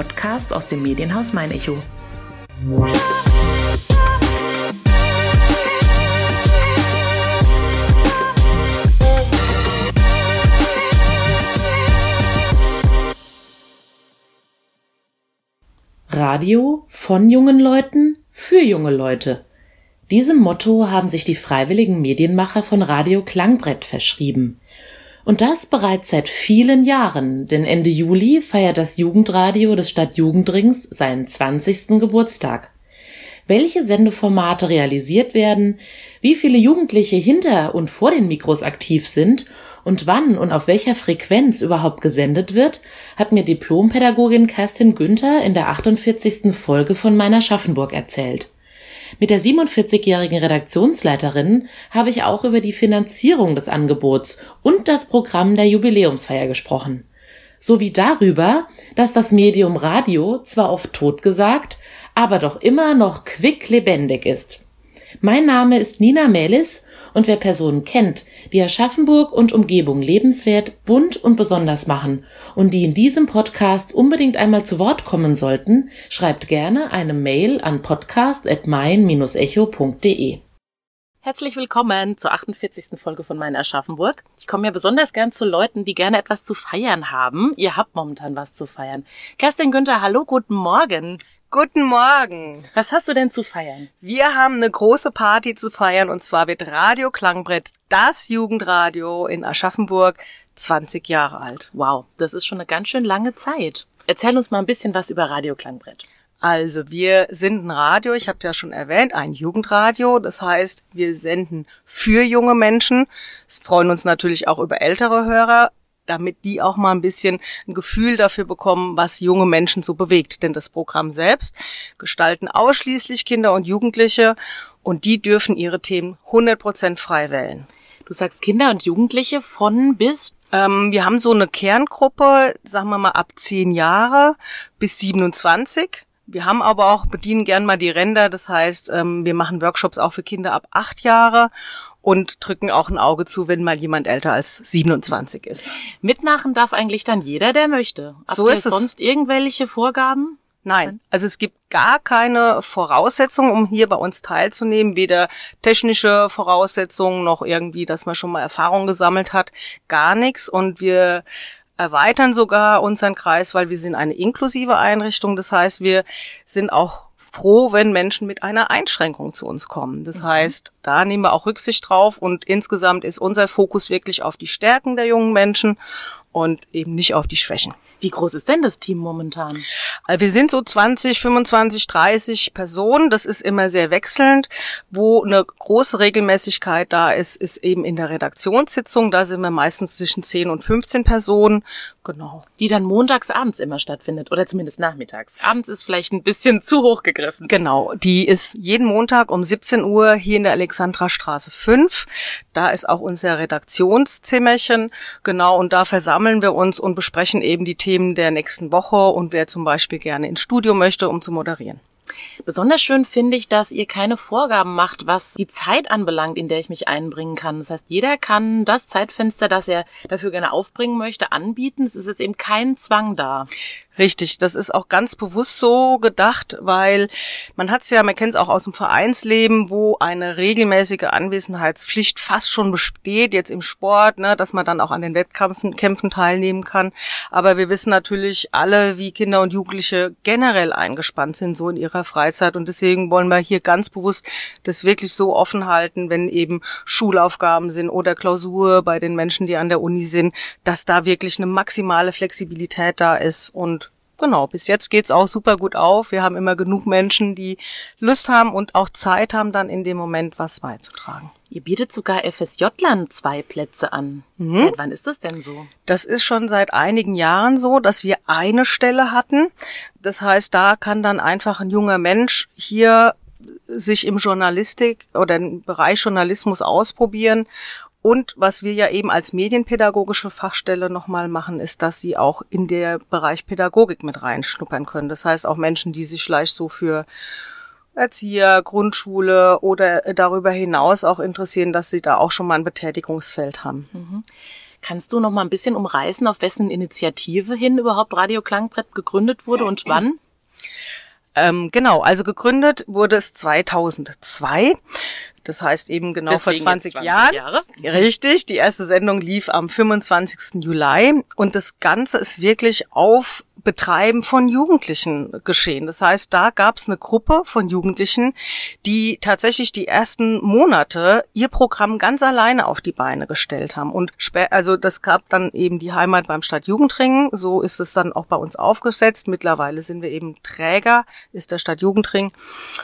Podcast aus dem Medienhaus Mein Echo. Radio von jungen Leuten für junge Leute. Diesem Motto haben sich die freiwilligen Medienmacher von Radio Klangbrett verschrieben. Und das bereits seit vielen Jahren, denn Ende Juli feiert das Jugendradio des Stadtjugendrings seinen 20. Geburtstag. Welche Sendeformate realisiert werden, wie viele Jugendliche hinter und vor den Mikros aktiv sind und wann und auf welcher Frequenz überhaupt gesendet wird, hat mir Diplompädagogin Kerstin Günther in der 48. Folge von meiner Schaffenburg erzählt. Mit der 47-jährigen Redaktionsleiterin habe ich auch über die Finanzierung des Angebots und das Programm der Jubiläumsfeier gesprochen. Sowie darüber, dass das Medium Radio zwar oft totgesagt, aber doch immer noch quicklebendig ist. Mein Name ist Nina Melis und wer Personen kennt, die Aschaffenburg und Umgebung lebenswert, bunt und besonders machen und die in diesem Podcast unbedingt einmal zu Wort kommen sollten, schreibt gerne eine Mail an podcast@mein-echo.de. Herzlich willkommen zur 48. Folge von Mein Aschaffenburg. Ich komme ja besonders gern zu Leuten, die gerne etwas zu feiern haben. Ihr habt momentan was zu feiern. Kerstin Günther, hallo, guten Morgen. Guten Morgen. Was hast du denn zu feiern? Wir haben eine große Party zu feiern und zwar wird Radio Klangbrett, das Jugendradio in Aschaffenburg, 20 Jahre alt. Wow, das ist schon eine ganz schön lange Zeit. Erzähl uns mal ein bisschen was über Radio Klangbrett. Also wir sind ein Radio, ich habe ja schon erwähnt, ein Jugendradio. Das heißt, wir senden für junge Menschen. Es freuen uns natürlich auch über ältere Hörer, damit die auch mal ein bisschen ein Gefühl dafür bekommen, was junge Menschen so bewegt. Denn das Programm selbst gestalten ausschließlich Kinder und Jugendliche und die dürfen ihre Themen 100% frei wählen. Du sagst Kinder und Jugendliche von bis? Ähm, wir haben so eine Kerngruppe, sagen wir mal ab 10 Jahre bis 27. Wir haben aber auch, bedienen gern mal die Ränder, das heißt, ähm, wir machen Workshops auch für Kinder ab acht Jahre und drücken auch ein Auge zu, wenn mal jemand älter als 27 ist. Mitmachen darf eigentlich dann jeder, der möchte. Habt so ist es. sonst irgendwelche Vorgaben? Nein, also es gibt gar keine Voraussetzungen, um hier bei uns teilzunehmen, weder technische Voraussetzungen noch irgendwie, dass man schon mal Erfahrung gesammelt hat, gar nichts. Und wir erweitern sogar unseren Kreis, weil wir sind eine inklusive Einrichtung. Das heißt, wir sind auch froh, wenn Menschen mit einer Einschränkung zu uns kommen. Das mhm. heißt, da nehmen wir auch Rücksicht drauf und insgesamt ist unser Fokus wirklich auf die Stärken der jungen Menschen und eben nicht auf die Schwächen. Wie groß ist denn das Team momentan? Äh, wir sind so 20, 25, 30 Personen. Das ist immer sehr wechselnd. Wo eine große Regelmäßigkeit da ist, ist eben in der Redaktionssitzung. Da sind wir meistens zwischen 10 und 15 Personen. Genau. Die dann montags abends immer stattfindet oder zumindest nachmittags. Abends ist vielleicht ein bisschen zu hoch gegriffen. Genau. Die ist jeden Montag um 17 Uhr hier in der Alexandrastraße 5. Da ist auch unser Redaktionszimmerchen. Genau. Und da versammeln wir uns und besprechen eben die Themen der nächsten Woche und wer zum Beispiel gerne ins Studio möchte, um zu moderieren. Besonders schön finde ich, dass ihr keine Vorgaben macht, was die Zeit anbelangt, in der ich mich einbringen kann. Das heißt, jeder kann das Zeitfenster, das er dafür gerne aufbringen möchte, anbieten. Es ist jetzt eben kein Zwang da. Richtig, das ist auch ganz bewusst so gedacht, weil man hat es ja, man kennt es auch aus dem Vereinsleben, wo eine regelmäßige Anwesenheitspflicht fast schon besteht, jetzt im Sport, ne, dass man dann auch an den Wettkämpfen Kämpfen teilnehmen kann. Aber wir wissen natürlich alle, wie Kinder und Jugendliche generell eingespannt sind, so in ihrer Freizeit. Und deswegen wollen wir hier ganz bewusst das wirklich so offen halten, wenn eben Schulaufgaben sind oder Klausur bei den Menschen, die an der Uni sind, dass da wirklich eine maximale Flexibilität da ist und genau, bis jetzt geht's auch super gut auf. Wir haben immer genug Menschen, die Lust haben und auch Zeit haben, dann in dem Moment was beizutragen. Ihr bietet sogar FSJ-Land zwei Plätze an. Mhm. Seit wann ist das denn so? Das ist schon seit einigen Jahren so, dass wir eine Stelle hatten. Das heißt, da kann dann einfach ein junger Mensch hier sich im Journalistik oder im Bereich Journalismus ausprobieren und was wir ja eben als medienpädagogische Fachstelle nochmal machen, ist, dass sie auch in der Bereich Pädagogik mit reinschnuppern können. Das heißt auch Menschen, die sich vielleicht so für Erzieher, Grundschule oder darüber hinaus auch interessieren, dass sie da auch schon mal ein Betätigungsfeld haben. Mhm. Kannst du noch mal ein bisschen umreißen, auf wessen Initiative hin überhaupt Radio Klangbrett gegründet wurde und wann? Ähm, genau, also gegründet wurde es 2002. Das heißt eben genau Deswegen vor 20, 20 Jahren. Jahre. Richtig. Die erste Sendung lief am 25. Juli und das Ganze ist wirklich auf Betreiben von Jugendlichen geschehen. Das heißt, da gab es eine Gruppe von Jugendlichen, die tatsächlich die ersten Monate ihr Programm ganz alleine auf die Beine gestellt haben. Und also das gab dann eben die Heimat beim Stadtjugendring. So ist es dann auch bei uns aufgesetzt. Mittlerweile sind wir eben Träger, ist der Stadtjugendring.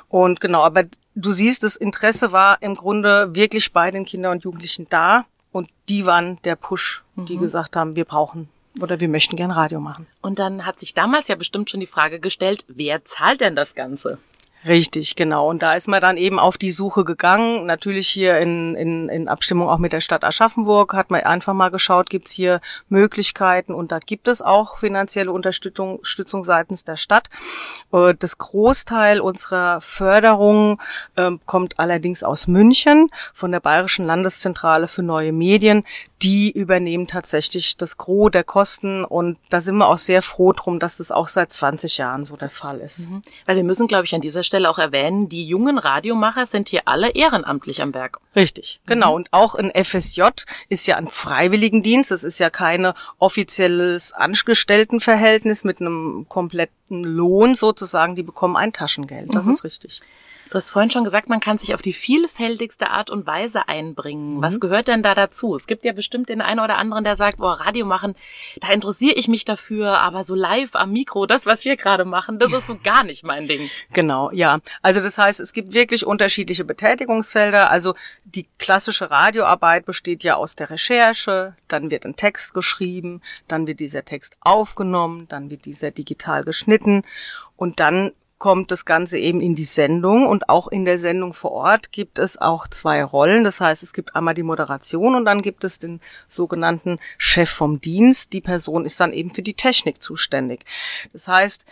Und genau, aber du siehst, das Interesse war im Grunde wirklich bei den Kindern und Jugendlichen da. Und die waren der Push, die mhm. gesagt haben, wir brauchen oder wir möchten gern Radio machen. Und dann hat sich damals ja bestimmt schon die Frage gestellt, wer zahlt denn das Ganze? Richtig, genau. Und da ist man dann eben auf die Suche gegangen. Natürlich hier in, in, in Abstimmung auch mit der Stadt Aschaffenburg hat man einfach mal geschaut, gibt's hier Möglichkeiten und da gibt es auch finanzielle Unterstützung, Unterstützung seitens der Stadt. Äh, das Großteil unserer Förderung äh, kommt allerdings aus München von der Bayerischen Landeszentrale für neue Medien die übernehmen tatsächlich das Gros der Kosten und da sind wir auch sehr froh drum, dass das auch seit 20 Jahren so der Fall ist. Mhm. Weil wir müssen, glaube ich, an dieser Stelle auch erwähnen, die jungen Radiomacher sind hier alle ehrenamtlich am Werk. Richtig, genau. Mhm. Und auch ein FSJ ist ja ein Freiwilligendienst. Es ist ja keine offizielles Angestelltenverhältnis mit einem kompletten Lohn sozusagen. Die bekommen ein Taschengeld. Das mhm. ist richtig. Du hast vorhin schon gesagt, man kann sich auf die vielfältigste Art und Weise einbringen. Mhm. Was gehört denn da dazu? Es gibt ja bestimmt den einen oder anderen, der sagt, boah, Radio machen, da interessiere ich mich dafür, aber so live am Mikro, das, was wir gerade machen, das ist so gar nicht mein Ding. Genau, ja. Also das heißt, es gibt wirklich unterschiedliche Betätigungsfelder. Also die klassische Radioarbeit besteht ja aus der Recherche, dann wird ein Text geschrieben, dann wird dieser Text aufgenommen, dann wird dieser digital geschnitten und dann kommt das Ganze eben in die Sendung und auch in der Sendung vor Ort gibt es auch zwei Rollen. Das heißt, es gibt einmal die Moderation und dann gibt es den sogenannten Chef vom Dienst. Die Person ist dann eben für die Technik zuständig. Das heißt,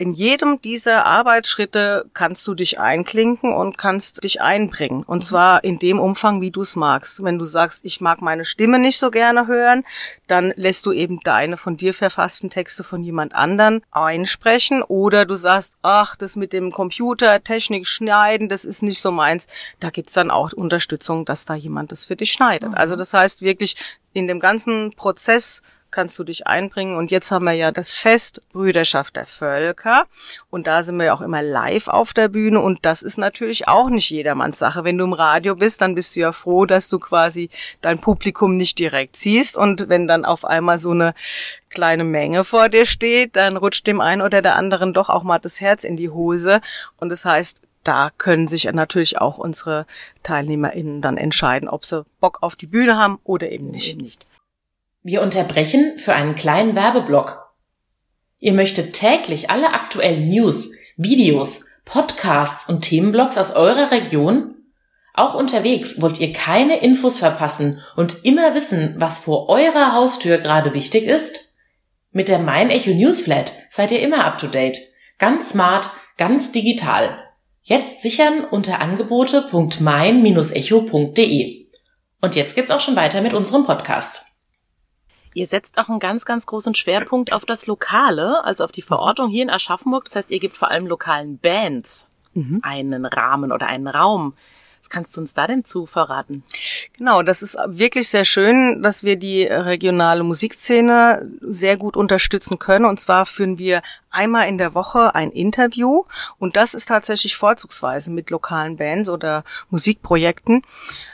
in jedem dieser Arbeitsschritte kannst du dich einklinken und kannst dich einbringen. Und mhm. zwar in dem Umfang, wie du es magst. Wenn du sagst, ich mag meine Stimme nicht so gerne hören, dann lässt du eben deine von dir verfassten Texte von jemand anderen einsprechen. Oder du sagst, ach, das mit dem Computer, Technik schneiden, das ist nicht so meins. Da gibt's dann auch Unterstützung, dass da jemand das für dich schneidet. Mhm. Also das heißt wirklich in dem ganzen Prozess kannst du dich einbringen. Und jetzt haben wir ja das Fest Brüderschaft der Völker. Und da sind wir ja auch immer live auf der Bühne. Und das ist natürlich auch nicht jedermanns Sache. Wenn du im Radio bist, dann bist du ja froh, dass du quasi dein Publikum nicht direkt siehst. Und wenn dann auf einmal so eine kleine Menge vor dir steht, dann rutscht dem einen oder der anderen doch auch mal das Herz in die Hose. Und das heißt, da können sich natürlich auch unsere TeilnehmerInnen dann entscheiden, ob sie Bock auf die Bühne haben oder eben nicht. Eben nicht. Wir unterbrechen für einen kleinen Werbeblock. Ihr möchtet täglich alle aktuellen News, Videos, Podcasts und Themenblogs aus eurer Region? Auch unterwegs wollt ihr keine Infos verpassen und immer wissen, was vor eurer Haustür gerade wichtig ist? Mit der Mein Echo Newsflat seid ihr immer up to date. Ganz smart, ganz digital. Jetzt sichern unter angebote.mein-echo.de. Und jetzt geht's auch schon weiter mit unserem Podcast. Ihr setzt auch einen ganz, ganz großen Schwerpunkt auf das Lokale, also auf die Verortung hier in Aschaffenburg. Das heißt, ihr gebt vor allem lokalen Bands mhm. einen Rahmen oder einen Raum. Was kannst du uns da denn zu verraten? Genau, das ist wirklich sehr schön, dass wir die regionale Musikszene sehr gut unterstützen können. Und zwar führen wir einmal in der Woche ein Interview und das ist tatsächlich vorzugsweise mit lokalen Bands oder Musikprojekten.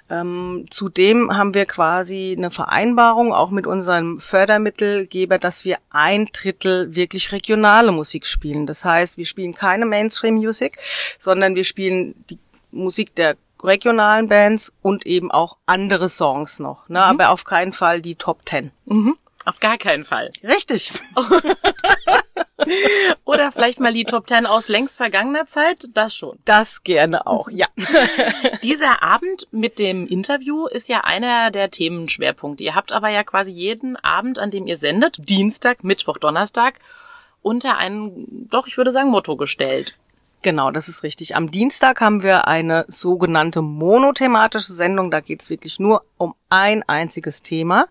Ähm, zudem haben wir quasi eine Vereinbarung auch mit unserem Fördermittelgeber, dass wir ein Drittel wirklich regionale Musik spielen. Das heißt, wir spielen keine Mainstream-Musik, sondern wir spielen die Musik der regionalen Bands und eben auch andere Songs noch, ne? Mhm. aber auf keinen Fall die Top Ten. Mhm. Auf gar keinen Fall. Richtig. Oder vielleicht mal die Top Ten aus längst vergangener Zeit, das schon. Das gerne auch, ja. Dieser Abend mit dem Interview ist ja einer der Themenschwerpunkte. Ihr habt aber ja quasi jeden Abend, an dem ihr sendet, Dienstag, Mittwoch, Donnerstag, unter ein, doch, ich würde sagen, Motto gestellt. Genau, das ist richtig. Am Dienstag haben wir eine sogenannte monothematische Sendung. Da geht's wirklich nur um ein einziges Thema.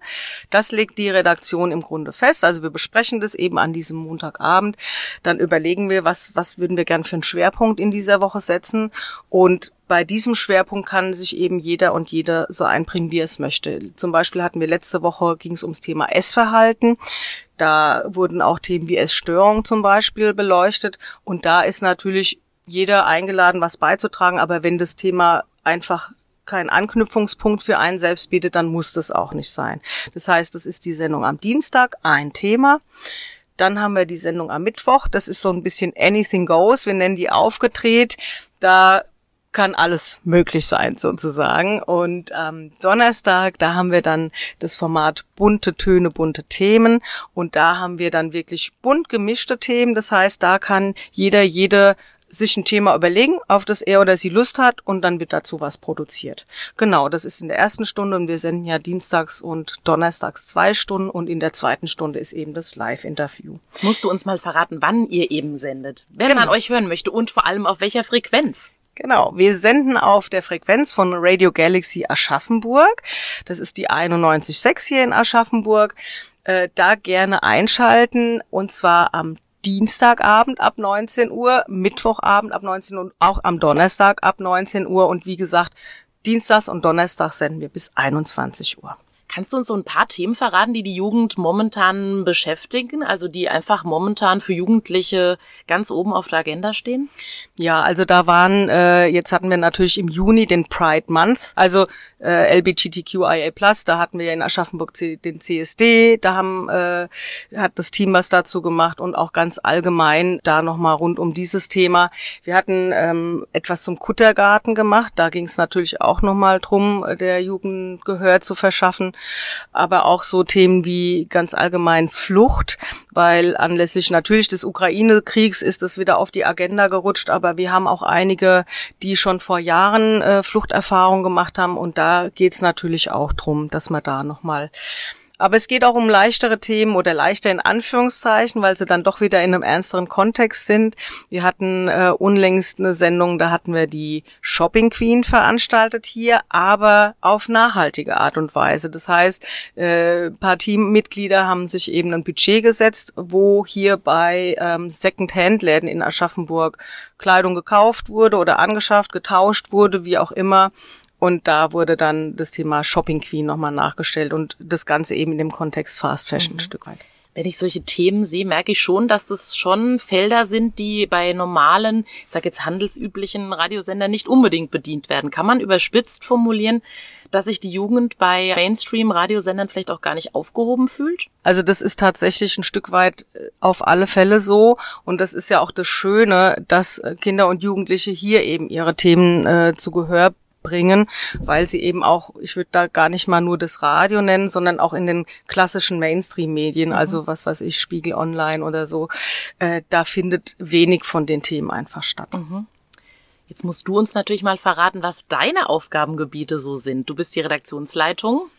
Das legt die Redaktion im Grunde fest. Also wir besprechen das eben an diesem Montagabend. Dann überlegen wir, was, was würden wir gern für einen Schwerpunkt in dieser Woche setzen. Und bei diesem Schwerpunkt kann sich eben jeder und jede so einbringen, wie er es möchte. Zum Beispiel hatten wir letzte Woche, ging es ums Thema Essverhalten. Da wurden auch Themen wie Essstörung zum Beispiel beleuchtet. Und da ist natürlich jeder eingeladen, was beizutragen. Aber wenn das Thema einfach kein Anknüpfungspunkt für einen selbst bietet, dann muss das auch nicht sein. Das heißt, das ist die Sendung am Dienstag, ein Thema. Dann haben wir die Sendung am Mittwoch. Das ist so ein bisschen Anything Goes. Wir nennen die aufgedreht. Da kann alles möglich sein sozusagen. Und am Donnerstag, da haben wir dann das Format bunte Töne, bunte Themen. Und da haben wir dann wirklich bunt gemischte Themen. Das heißt, da kann jeder, jede sich ein Thema überlegen, auf das er oder sie Lust hat und dann wird dazu was produziert. Genau, das ist in der ersten Stunde und wir senden ja dienstags und donnerstags zwei Stunden und in der zweiten Stunde ist eben das Live-Interview. Jetzt musst du uns mal verraten, wann ihr eben sendet, wenn genau. man euch hören möchte und vor allem auf welcher Frequenz. Genau, wir senden auf der Frequenz von Radio Galaxy Aschaffenburg. Das ist die 91.6 hier in Aschaffenburg. Äh, da gerne einschalten und zwar am Dienstagabend ab 19 Uhr, Mittwochabend ab 19 Uhr und auch am Donnerstag ab 19 Uhr. Und wie gesagt, Dienstags und Donnerstags senden wir bis 21 Uhr. Kannst du uns so ein paar Themen verraten, die die Jugend momentan beschäftigen, also die einfach momentan für Jugendliche ganz oben auf der Agenda stehen? Ja, also da waren, äh, jetzt hatten wir natürlich im Juni den Pride Month, also äh, LBGTQIA+, da hatten wir ja in Aschaffenburg den CSD, da haben, äh, hat das Team was dazu gemacht und auch ganz allgemein da nochmal rund um dieses Thema. Wir hatten ähm, etwas zum Kuttergarten gemacht, da ging es natürlich auch nochmal drum, der Jugend Gehör zu verschaffen aber auch so Themen wie ganz allgemein Flucht, weil anlässlich natürlich des Ukraine-Kriegs ist es wieder auf die Agenda gerutscht, aber wir haben auch einige, die schon vor Jahren äh, Fluchterfahrung gemacht haben. Und da geht es natürlich auch drum, dass man da nochmal aber es geht auch um leichtere Themen oder leichter in Anführungszeichen, weil sie dann doch wieder in einem ernsteren Kontext sind. Wir hatten äh, unlängst eine Sendung, da hatten wir die Shopping Queen veranstaltet hier, aber auf nachhaltige Art und Weise. Das heißt, äh, paar Teammitglieder haben sich eben ein Budget gesetzt, wo hier bei ähm, Second-Hand-Läden in Aschaffenburg Kleidung gekauft wurde oder angeschafft, getauscht wurde, wie auch immer. Und da wurde dann das Thema Shopping Queen nochmal nachgestellt und das Ganze eben in dem Kontext Fast Fashion mhm. ein Stück weit. Wenn ich solche Themen sehe, merke ich schon, dass das schon Felder sind, die bei normalen, ich sage jetzt handelsüblichen Radiosendern nicht unbedingt bedient werden. Kann man überspitzt formulieren, dass sich die Jugend bei Mainstream-Radiosendern vielleicht auch gar nicht aufgehoben fühlt? Also das ist tatsächlich ein Stück weit äh, auf alle Fälle so. Und das ist ja auch das Schöne, dass Kinder und Jugendliche hier eben ihre Themen äh, zu Gehör bringen, weil sie eben auch, ich würde da gar nicht mal nur das Radio nennen, sondern auch in den klassischen Mainstream-Medien, mhm. also was weiß ich, Spiegel Online oder so, äh, da findet wenig von den Themen einfach statt. Mhm. Jetzt musst du uns natürlich mal verraten, was deine Aufgabengebiete so sind. Du bist die Redaktionsleitung.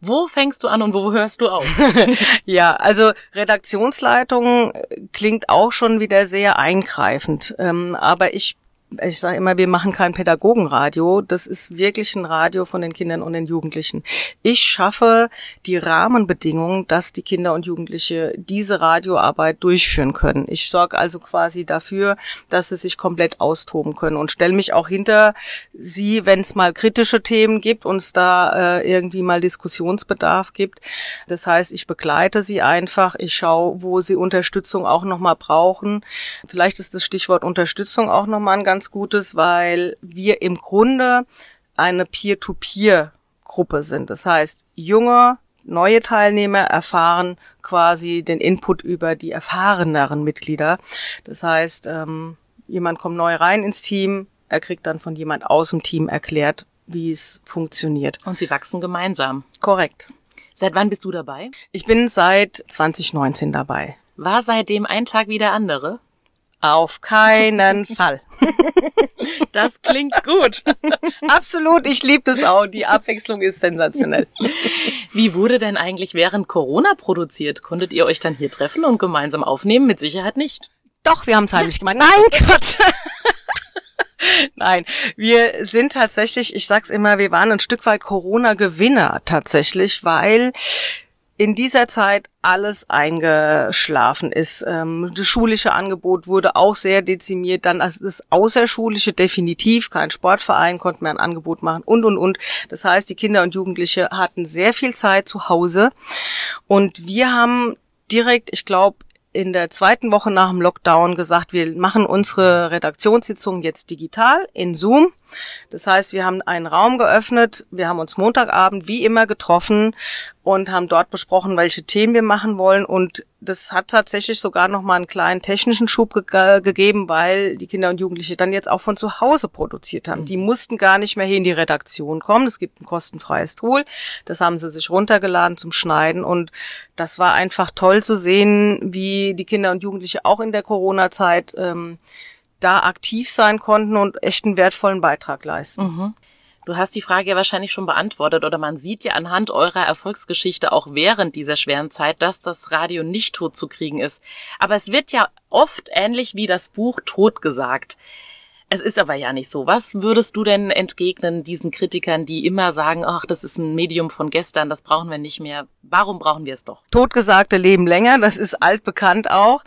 Wo fängst du an und wo hörst du auf? ja, also Redaktionsleitung klingt auch schon wieder sehr eingreifend. Ähm, aber ich ich sage immer, wir machen kein Pädagogenradio. Das ist wirklich ein Radio von den Kindern und den Jugendlichen. Ich schaffe die Rahmenbedingungen, dass die Kinder und Jugendliche diese Radioarbeit durchführen können. Ich sorge also quasi dafür, dass sie sich komplett austoben können und stelle mich auch hinter sie, wenn es mal kritische Themen gibt und es da äh, irgendwie mal Diskussionsbedarf gibt. Das heißt, ich begleite sie einfach. Ich schaue, wo sie Unterstützung auch nochmal brauchen. Vielleicht ist das Stichwort Unterstützung auch nochmal ein ganz ganz Gutes, weil wir im Grunde eine Peer-to-Peer-Gruppe sind. Das heißt, junge, neue Teilnehmer erfahren quasi den Input über die erfahreneren Mitglieder. Das heißt, ähm, jemand kommt neu rein ins Team, er kriegt dann von jemand aus dem Team erklärt, wie es funktioniert. Und sie wachsen gemeinsam. Korrekt. Seit wann bist du dabei? Ich bin seit 2019 dabei. War seitdem ein Tag wie der andere? Auf keinen Fall. Das klingt gut. Absolut, ich liebe das auch. Die Abwechslung ist sensationell. Wie wurde denn eigentlich während Corona produziert? Konntet ihr euch dann hier treffen und gemeinsam aufnehmen? Mit Sicherheit nicht. Doch, wir haben es heimlich gemacht. Nein, Quatsch. Nein, wir sind tatsächlich, ich sag's immer, wir waren ein Stück weit Corona-Gewinner tatsächlich, weil in dieser Zeit alles eingeschlafen ist. Ähm, das schulische Angebot wurde auch sehr dezimiert. Dann das Außerschulische definitiv. Kein Sportverein konnte mehr ein Angebot machen und, und, und. Das heißt, die Kinder und Jugendliche hatten sehr viel Zeit zu Hause. Und wir haben direkt, ich glaube, in der zweiten Woche nach dem Lockdown gesagt, wir machen unsere Redaktionssitzung jetzt digital in Zoom. Das heißt, wir haben einen Raum geöffnet, wir haben uns Montagabend wie immer getroffen und haben dort besprochen, welche Themen wir machen wollen und das hat tatsächlich sogar noch mal einen kleinen technischen Schub ge gegeben, weil die Kinder und Jugendliche dann jetzt auch von zu Hause produziert haben. Mhm. Die mussten gar nicht mehr hier in die Redaktion kommen. Es gibt ein kostenfreies Tool. Das haben sie sich runtergeladen zum Schneiden und das war einfach toll zu sehen, wie die Kinder und Jugendliche auch in der Corona-Zeit ähm, da aktiv sein konnten und echt einen wertvollen Beitrag leisten. Mhm. Du hast die Frage ja wahrscheinlich schon beantwortet oder man sieht ja anhand eurer Erfolgsgeschichte auch während dieser schweren Zeit, dass das Radio nicht tot zu kriegen ist. Aber es wird ja oft ähnlich wie das Buch tot gesagt. Es ist aber ja nicht so. Was würdest du denn entgegnen diesen Kritikern, die immer sagen, ach, das ist ein Medium von gestern, das brauchen wir nicht mehr. Warum brauchen wir es doch? Totgesagte leben länger, das ist altbekannt auch.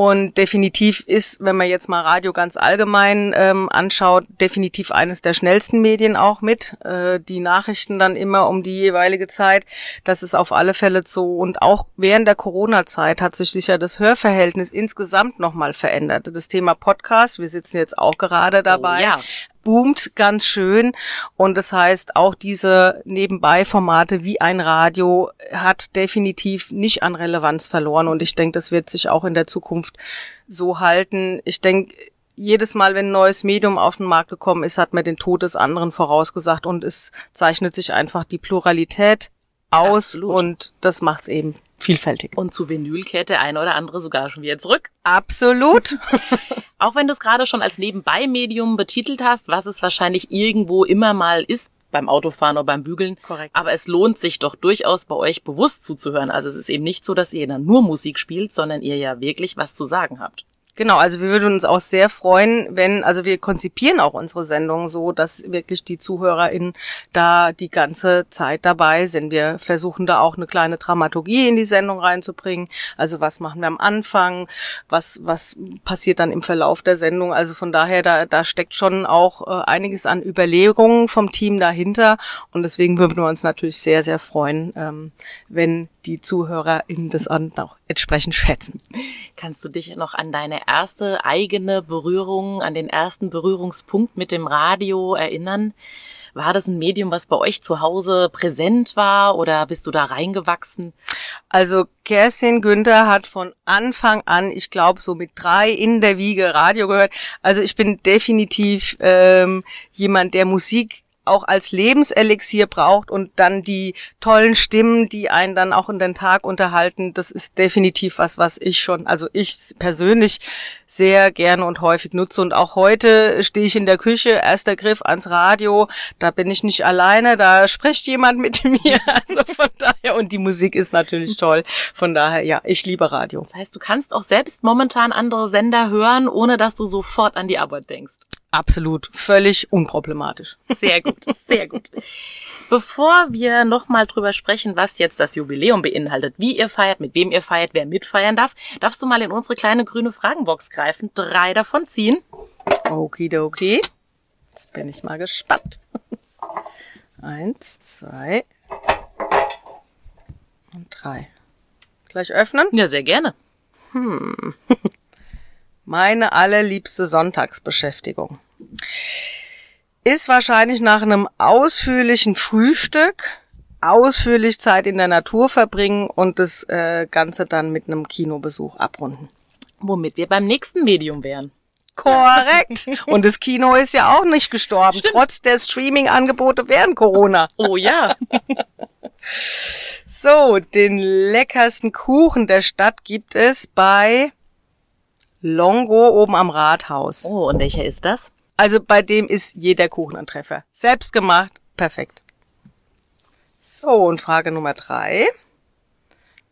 Und definitiv ist, wenn man jetzt mal Radio ganz allgemein ähm, anschaut, definitiv eines der schnellsten Medien auch mit. Äh, die Nachrichten dann immer um die jeweilige Zeit. Das ist auf alle Fälle so. Und auch während der Corona-Zeit hat sich sicher das Hörverhältnis insgesamt nochmal verändert. Das Thema Podcast, wir sitzen jetzt auch gerade dabei. Oh, ja boomt ganz schön. Und das heißt auch diese Nebenbei-Formate wie ein Radio hat definitiv nicht an Relevanz verloren. Und ich denke, das wird sich auch in der Zukunft so halten. Ich denke, jedes Mal, wenn ein neues Medium auf den Markt gekommen ist, hat man den Tod des anderen vorausgesagt. Und es zeichnet sich einfach die Pluralität aus Absolut. und das macht's eben vielfältig. Und zu Vinyl kehrt der eine oder andere sogar schon wieder zurück. Absolut. Auch wenn du es gerade schon als Nebenbei-Medium betitelt hast, was es wahrscheinlich irgendwo immer mal ist, beim Autofahren oder beim Bügeln. Korrekt. Aber es lohnt sich doch durchaus bei euch bewusst zuzuhören. Also es ist eben nicht so, dass ihr dann nur Musik spielt, sondern ihr ja wirklich was zu sagen habt. Genau, also wir würden uns auch sehr freuen, wenn, also wir konzipieren auch unsere Sendung so, dass wirklich die ZuhörerInnen da die ganze Zeit dabei sind. Wir versuchen da auch eine kleine Dramaturgie in die Sendung reinzubringen. Also was machen wir am Anfang? Was, was passiert dann im Verlauf der Sendung? Also von daher, da, da steckt schon auch äh, einiges an Überlegungen vom Team dahinter. Und deswegen würden wir uns natürlich sehr, sehr freuen, ähm, wenn die ZuhörerInnen das auch entsprechend schätzen. Kannst du dich noch an deine erste eigene Berührung, an den ersten Berührungspunkt mit dem Radio erinnern? War das ein Medium, was bei euch zu Hause präsent war oder bist du da reingewachsen? Also Kerstin Günther hat von Anfang an, ich glaube so mit drei in der Wiege Radio gehört. Also ich bin definitiv ähm, jemand, der Musik auch als Lebenselixier braucht und dann die tollen Stimmen, die einen dann auch in den Tag unterhalten, das ist definitiv was, was ich schon, also ich persönlich sehr gerne und häufig nutze. Und auch heute stehe ich in der Küche, erster Griff ans Radio, da bin ich nicht alleine, da spricht jemand mit mir. Also von daher, und die Musik ist natürlich toll. Von daher, ja, ich liebe Radio. Das heißt, du kannst auch selbst momentan andere Sender hören, ohne dass du sofort an die Arbeit denkst. Absolut, völlig unproblematisch. Sehr gut, sehr gut. Bevor wir nochmal drüber sprechen, was jetzt das Jubiläum beinhaltet, wie ihr feiert, mit wem ihr feiert, wer mitfeiern darf, darfst du mal in unsere kleine grüne Fragenbox greifen, drei davon ziehen. Okidoki. Jetzt bin ich mal gespannt. Eins, zwei und drei. Gleich öffnen? Ja, sehr gerne. Hm. Meine allerliebste Sonntagsbeschäftigung. Ist wahrscheinlich nach einem ausführlichen Frühstück ausführlich Zeit in der Natur verbringen und das äh, Ganze dann mit einem Kinobesuch abrunden. Womit wir beim nächsten Medium wären. Korrekt. Und das Kino ist ja auch nicht gestorben, Stimmt. trotz der Streaming-Angebote während Corona. Oh ja. so, den leckersten Kuchen der Stadt gibt es bei Longo oben am Rathaus. Oh, und welcher ist das? Also bei dem ist jeder Kuchen ein Treffer. Selbst gemacht, perfekt. So, und Frage Nummer drei.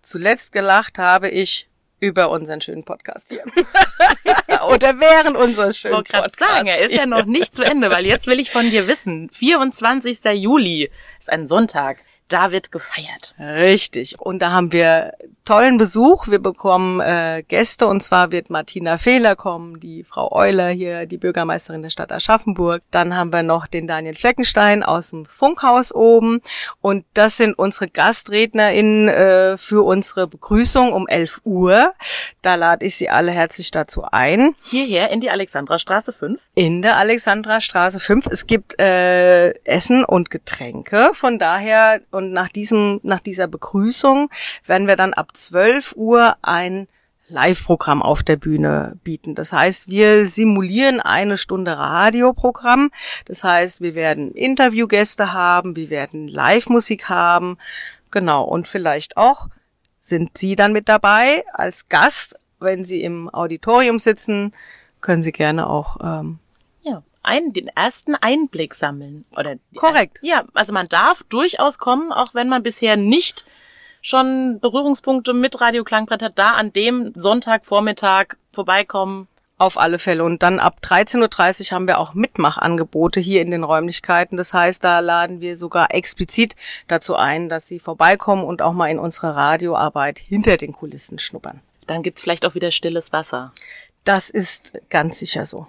Zuletzt gelacht habe ich über unseren schönen Podcast hier. oder während unseres schönen Ich wollte gerade sagen, er ist ja noch nicht zu Ende, weil jetzt will ich von dir wissen. 24. Juli ist ein Sonntag da wird gefeiert. Richtig. Und da haben wir tollen Besuch. Wir bekommen äh, Gäste und zwar wird Martina Fehler kommen, die Frau Euler hier, die Bürgermeisterin der Stadt Aschaffenburg. Dann haben wir noch den Daniel Fleckenstein aus dem Funkhaus oben und das sind unsere GastrednerInnen äh, für unsere Begrüßung um 11 Uhr. Da lade ich Sie alle herzlich dazu ein. Hierher in die Alexandrastraße 5? In der Alexandrastraße 5. Es gibt äh, Essen und Getränke. Von daher und nach diesem, nach dieser Begrüßung werden wir dann ab 12 Uhr ein Live-Programm auf der Bühne bieten. Das heißt, wir simulieren eine Stunde Radioprogramm. Das heißt, wir werden Interviewgäste haben, wir werden Live-Musik haben. Genau. Und vielleicht auch sind Sie dann mit dabei als Gast. Wenn Sie im Auditorium sitzen, können Sie gerne auch ähm, ein, den ersten Einblick sammeln. Oder Korrekt. Erste, ja, also man darf durchaus kommen, auch wenn man bisher nicht schon Berührungspunkte mit Radio Klangbrett hat, da an dem Sonntagvormittag vorbeikommen. Auf alle Fälle. Und dann ab 13.30 Uhr haben wir auch Mitmachangebote hier in den Räumlichkeiten. Das heißt, da laden wir sogar explizit dazu ein, dass Sie vorbeikommen und auch mal in unsere Radioarbeit hinter den Kulissen schnuppern. Dann gibt's vielleicht auch wieder stilles Wasser. Das ist ganz sicher so.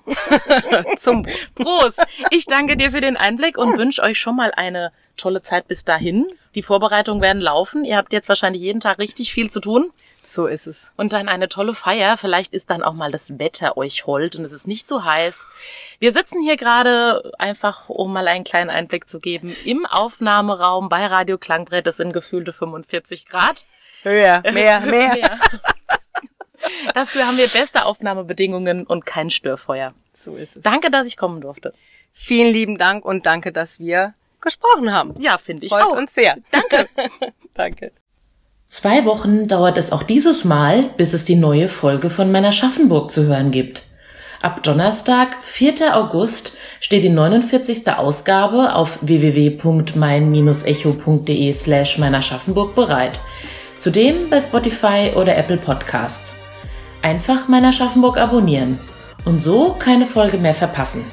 Zum Prost. Ich danke dir für den Einblick und wünsche euch schon mal eine tolle Zeit bis dahin. Die Vorbereitungen werden laufen. Ihr habt jetzt wahrscheinlich jeden Tag richtig viel zu tun. So ist es. Und dann eine tolle Feier. Vielleicht ist dann auch mal das Wetter euch hold und es ist nicht so heiß. Wir sitzen hier gerade einfach, um mal einen kleinen Einblick zu geben, im Aufnahmeraum bei Radio Klangbrett. Das sind gefühlte 45 Grad. Höher, mehr, mehr. mehr. Dafür haben wir beste Aufnahmebedingungen und kein Störfeuer. So ist es. Danke, dass ich kommen durfte. Vielen lieben Dank und danke, dass wir gesprochen haben. Ja, finde ich Freut auch. uns sehr. Danke. danke. Zwei Wochen dauert es auch dieses Mal, bis es die neue Folge von meiner Schaffenburg zu hören gibt. Ab Donnerstag, 4. August, steht die 49. Ausgabe auf www.mein-echo.de slash meiner Schaffenburg bereit. Zudem bei Spotify oder Apple Podcasts. Einfach meiner Schaffenburg abonnieren und so keine Folge mehr verpassen.